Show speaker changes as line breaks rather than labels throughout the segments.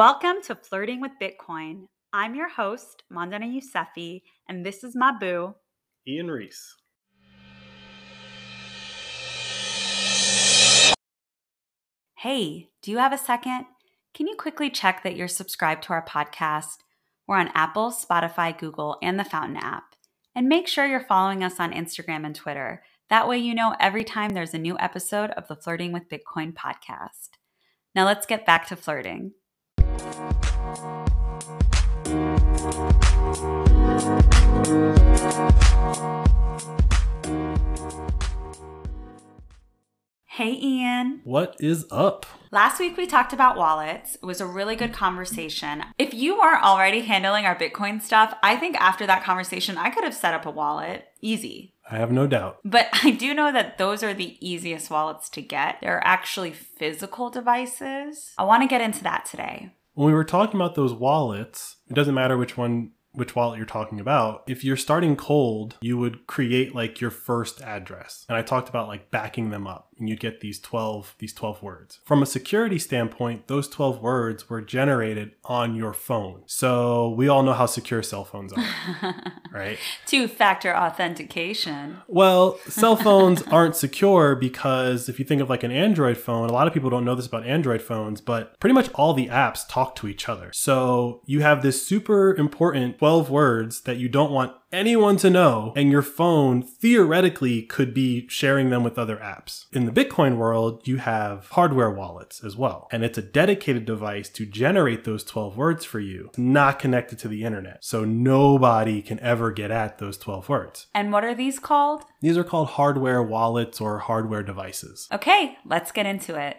Welcome to Flirting with Bitcoin. I'm your host, Mandana Yousefi, and this is my boo,
Ian Reese.
Hey, do you have a second? Can you quickly check that you're subscribed to our podcast? We're on Apple, Spotify, Google, and the Fountain app. And make sure you're following us on Instagram and Twitter. That way, you know every time there's a new episode of the Flirting with Bitcoin podcast. Now, let's get back to flirting. Hey, Ian.
What is up?
Last week we talked about wallets. It was a really good conversation. If you are already handling our Bitcoin stuff, I think after that conversation, I could have set up a wallet. Easy.
I have no doubt.
But I do know that those are the easiest wallets to get. They're actually physical devices. I want to get into that today.
When we were talking about those wallets, it doesn't matter which one which wallet you're talking about. If you're starting cold, you would create like your first address. And I talked about like backing them up and you'd get these 12 these 12 words. From a security standpoint, those 12 words were generated on your phone. So we all know how secure cell phones are, right?
Two-factor authentication.
Well, cell phones aren't secure because if you think of like an Android phone, a lot of people don't know this about Android phones, but pretty much all the apps talk to each other. So you have this super important 12 words that you don't want anyone to know, and your phone theoretically could be sharing them with other apps. In the Bitcoin world, you have hardware wallets as well, and it's a dedicated device to generate those 12 words for you, it's not connected to the internet. So nobody can ever get at those 12 words.
And what are these called?
These are called hardware wallets or hardware devices.
Okay, let's get into it.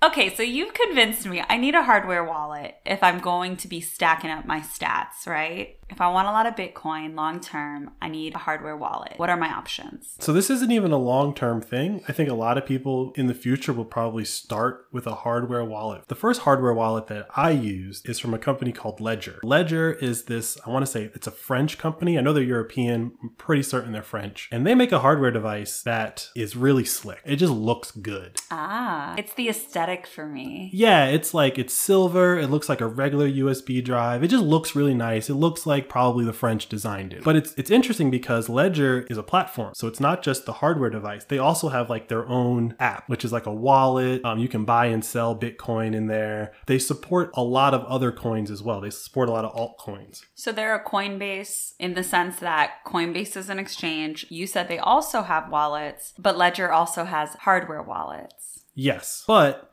Okay, so you've convinced me. I need a hardware wallet if I'm going to be stacking up my sats, right? If I want a lot of Bitcoin long term, I need a hardware wallet. What are my options?
So, this isn't even a long term thing. I think a lot of people in the future will probably start with a hardware wallet. The first hardware wallet that I used is from a company called Ledger. Ledger is this, I want to say it's a French company. I know they're European, I'm pretty certain they're French. And they make a hardware device that is really slick. It just looks good.
Ah, it's the aesthetic for me.
Yeah, it's like it's silver. It looks like a regular USB drive. It just looks really nice. It looks like probably the French designed it. But it's it's interesting because Ledger is a platform. So it's not just the hardware device. They also have like their own app, which is like a wallet. Um, you can buy and sell Bitcoin in there. They support a lot of other coins as well. They support a lot of altcoins.
So they're a Coinbase in the sense that Coinbase is an exchange. You said they also have wallets, but Ledger also has hardware wallets.
Yes. But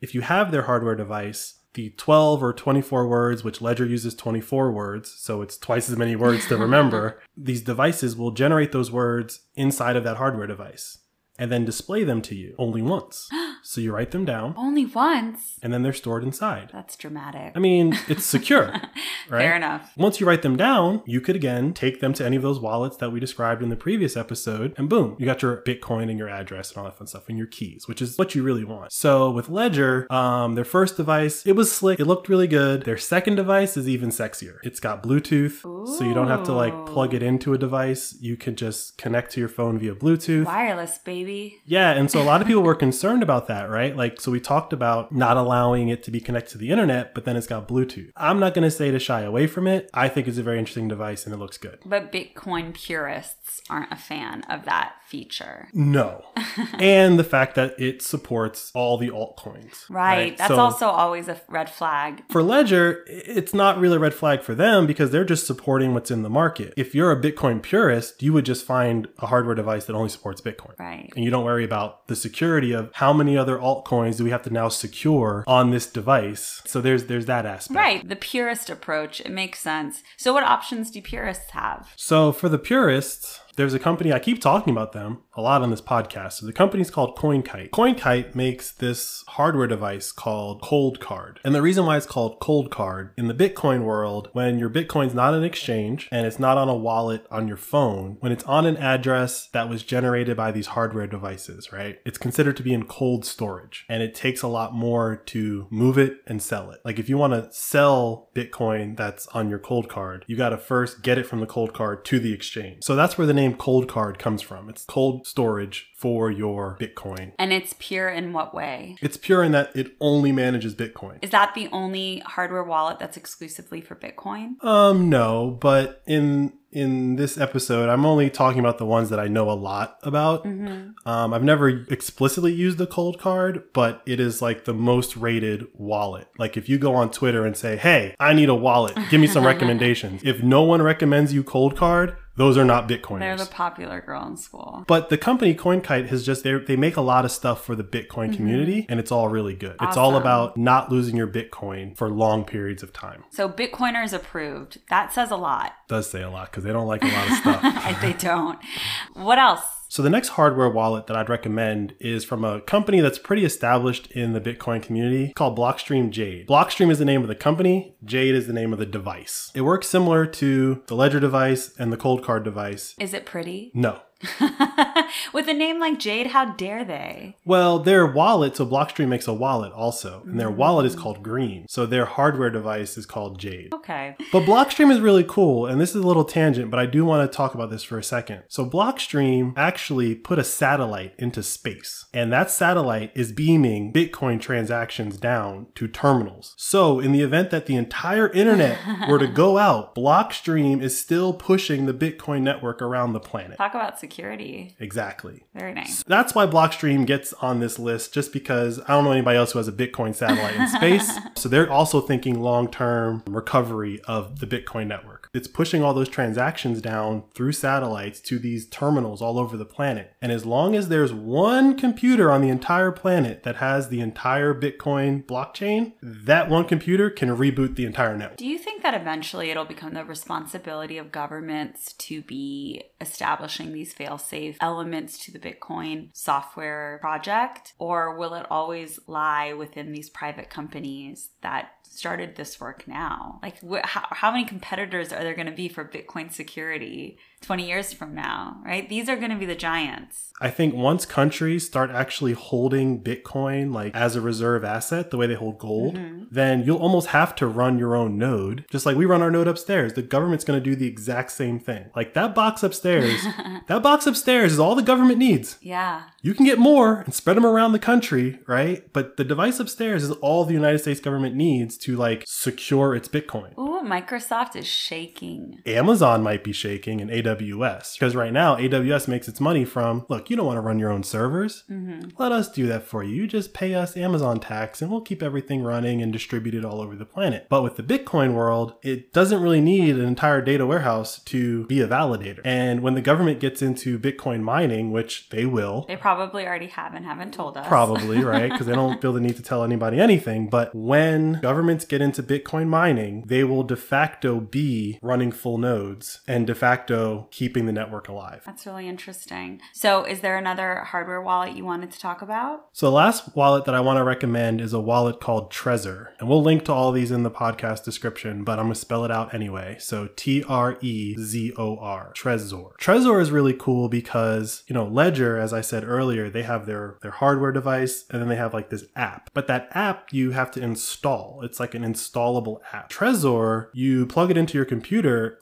if you have their hardware device, the 12 or 24 words, which Ledger uses 24 words, so it's twice as many words to remember, these devices will generate those words inside of that hardware device and then display them to you only once. so you write them down.
Only once?
And then they're stored inside.
That's dramatic.
I mean, it's secure, right?
Fair enough.
Once you write them down, you could again take them to any of those wallets that we described in the previous episode, and boom, you got your Bitcoin and your address and all that fun stuff and your keys, which is what you really want. So with Ledger, um, their first device, it was slick, it looked really good. Their second device is even sexier. It's got Bluetooth,
Ooh.
so you don't have to like plug it into a device. You can just connect to your phone via Bluetooth.
Wireless, baby.
Yeah, and so a lot of people were concerned about that, right? Like, so we talked about not allowing it to be connected to the internet, but then it's got Bluetooth. I'm not going to say to shy away from it. I think it's a very interesting device and it looks good.
But Bitcoin purists aren't a fan of that feature.
No. and the fact that it supports all the altcoins.
Right. That's
So
also always a red flag.
For Ledger, it's not really a red flag for them because they're just supporting what's in the market. If you're a Bitcoin purist, you would just find a hardware device that only supports Bitcoin.
Right.
And you don't worry about the security of how many other altcoins do we have to now secure on this device. So there's there's that aspect.
Right. The purist approach, it makes sense. So, what options do purists have?
So for the purists, There's a company, I keep talking about them a lot on this podcast. So the company's called CoinKite. CoinKite makes this hardware device called Coldcard. And the reason why it's called Coldcard in the Bitcoin world, when your Bitcoin's not an exchange and it's not on a wallet on your phone, when it's on an address that was generated by these hardware devices, right? It's considered to be in cold storage and it takes a lot more to move it and sell it. Like if you want to sell Bitcoin that's on your cold card, you got to first get it from the cold card to the exchange. So that's where the name Coldcard comes from. It's cold storage for your Bitcoin.
And it's pure in what way?
It's pure in that it only manages Bitcoin.
Is that the only hardware wallet that's exclusively for Bitcoin?
Um no, but in in this episode, I'm only talking about the ones that I know a lot about.
Mm-hmm.
Um, I've never explicitly used the cold card, but it is like the most rated wallet. Like if you go on Twitter and say, "Hey, I need a wallet. Give me some recommendations." If no one recommends you Coldcard, those are not Bitcoiners.
They're the popular girl in school.
But the company CoinKite has just they make a lot of stuff for the Bitcoin mm-hmm. community, and it's all really good. It's all about not losing your Bitcoin for long periods of time.
So Bitcoiners approved. That says a lot.
does say a lot because they don't like a lot of stuff.
they don't. What else?
So the next hardware wallet that I'd recommend is from a company that's pretty established in the Bitcoin community called Blockstream Jade. Blockstream is the name of the company, Jade is the name of the device. It works similar to the Ledger device and the Coldcard device.
Is it pretty?
No.
With a name like Jade, how dare they?
Well, their wallet, so Blockstream makes a wallet also, and their wallet is mm. called Green. So their hardware device is called Jade.
Okay.
But Blockstream is really cool, and this is a little tangent, but I do want to talk about this for a second. So Blockstream actually put a satellite into space, and that satellite is beaming Bitcoin transactions down to terminals. So in the event that the entire internet were to go out, Blockstream is still pushing the Bitcoin network around the planet.
Talk about security.
Exactly.
Very nice.
That's why Blockstream gets on this list, just because I don't know anybody else who has a Bitcoin satellite in space. So they're also thinking long term recovery of the Bitcoin network. It's pushing all those transactions down through satellites to these terminals all over the planet. And as long as there's one computer on the entire planet that has the entire Bitcoin blockchain, that one computer can reboot the entire network.
Do you think that eventually it'll become the responsibility of governments to be establishing these fail safe elements to the Bitcoin software project? Or will it always lie within these private companies that started this work now? Like, wh- how, how many competitors are there going to be for Bitcoin security 20 years from now, right? These are going to be the giants.
I think once countries start actually holding Bitcoin like as a reserve asset, the way they hold gold, mm-hmm. then you'll almost have to run your own node. Just like we run our node upstairs. The government's going to do the exact same thing. Like that box upstairs, that box upstairs is all the government needs.
Yeah.
You can get more and spread them around the country, right? But the device upstairs is all the United States government needs to like secure its Bitcoin.
Ooh, Microsoft is shaking.
Amazon might be shaking and AWS because right now AWS makes its money from look, you don't want to run your own servers. Mm-hmm. Let us do that for you. You just pay us Amazon tax and we'll keep everything running and distributed all over the planet. But with the Bitcoin world, it doesn't really need an entire data warehouse to be a validator. And when the government gets into Bitcoin mining, which they will,
They probably already have and haven't told us.
Probably, right? Because they don't feel the need to tell anybody anything. But when governments get into Bitcoin mining, they will de facto be running full nodes and de facto keeping the network alive.
That's really interesting. So, is there another hardware wallet you wanted to talk about?
So, the last wallet that I want to recommend is a wallet called Trezor. And we'll link to all these in the podcast description, but I'm going to spell it out anyway. So, T R E Z O R, Trezor. Trezor is really cool because, you know, Ledger, as I said earlier, they have their, their hardware device and then they have like this app. But that app you have to install. It's like an installable app. Trezor, you plug it into your computer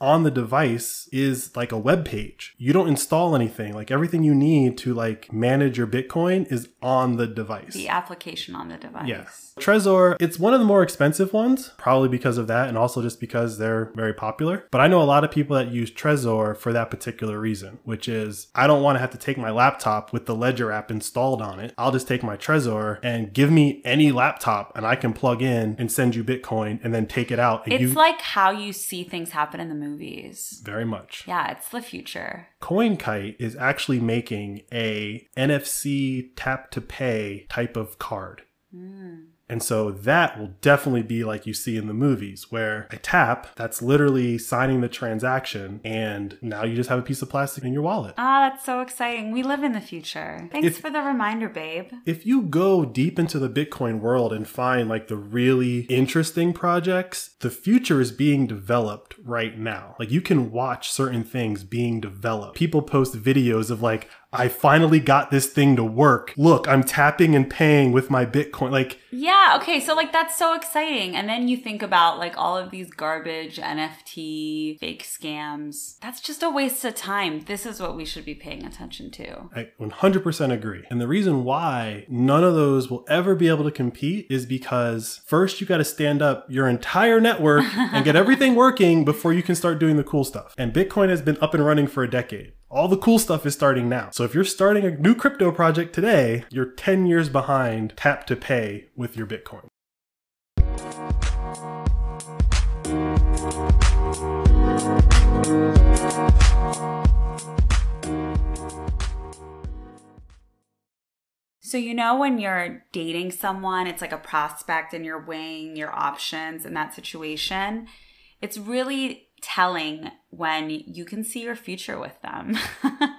on the device is like a web page. You don't install anything. Like everything you need to like manage your Bitcoin is on the device.
The application on the device.
Yes. Trezor, it's one of the more expensive ones, probably because of that, and also just because they're very popular. But I know a lot of people that use Trezor for that particular reason, which is I don't want to have to take my laptop with the Ledger app installed on it. I'll just take my Trezor and give me any laptop, and I can plug in and send you Bitcoin and then take it out.
It's
you
like how you see things happen in the movies.
very much.
Yeah, it's the future.
CoinKite is actually making a NFC tap to pay type of card. Hmm. And so that will definitely be like you see in the movies where I tap, that's literally signing the transaction, and now you just have a piece of plastic in your wallet.
Ah, that's so exciting. We live in the future. Thanks
If-
for the reminder, babe.
If you go deep into the Bitcoin world and find like the really interesting projects, the future is being developed right now. Like you can watch certain things being developed. People post videos of like, I finally got this thing to work. Look, I'm tapping and paying with my Bitcoin. Like,
Yeah, okay, so like that's so exciting. And then you think about like all of these garbage NFT fake scams. That's just a waste of time. This is what we should be paying attention to.
I 100% agree. And the reason why none of those will ever be able to compete is because first you got to stand up your entire network and get everything working before you can start doing the cool stuff. And Bitcoin has been up and running for a decade. All the cool stuff is starting now. So if you're starting a new crypto project today, you're 10 years behind tap to pay with your Bitcoin.
So, you know, when you're dating someone, it's like a prospect and you're weighing your options in that situation. It's really telling when you can see your future with them.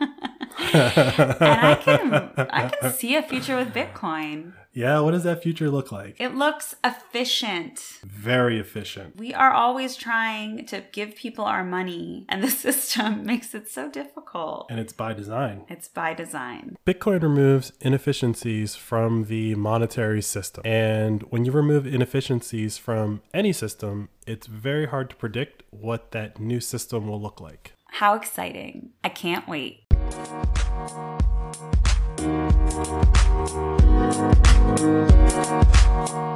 and I can I can see a future with Bitcoin.
Yeah, what does that future look like?
It looks efficient.
Very efficient.
We are always trying to give people our money, and the system makes it so difficult.
And it's by design.
It's by design.
Bitcoin removes inefficiencies from the monetary system. And when you remove inefficiencies from any system, it's very hard to predict what that new system will look like.
How exciting! I can't wait. Thank you.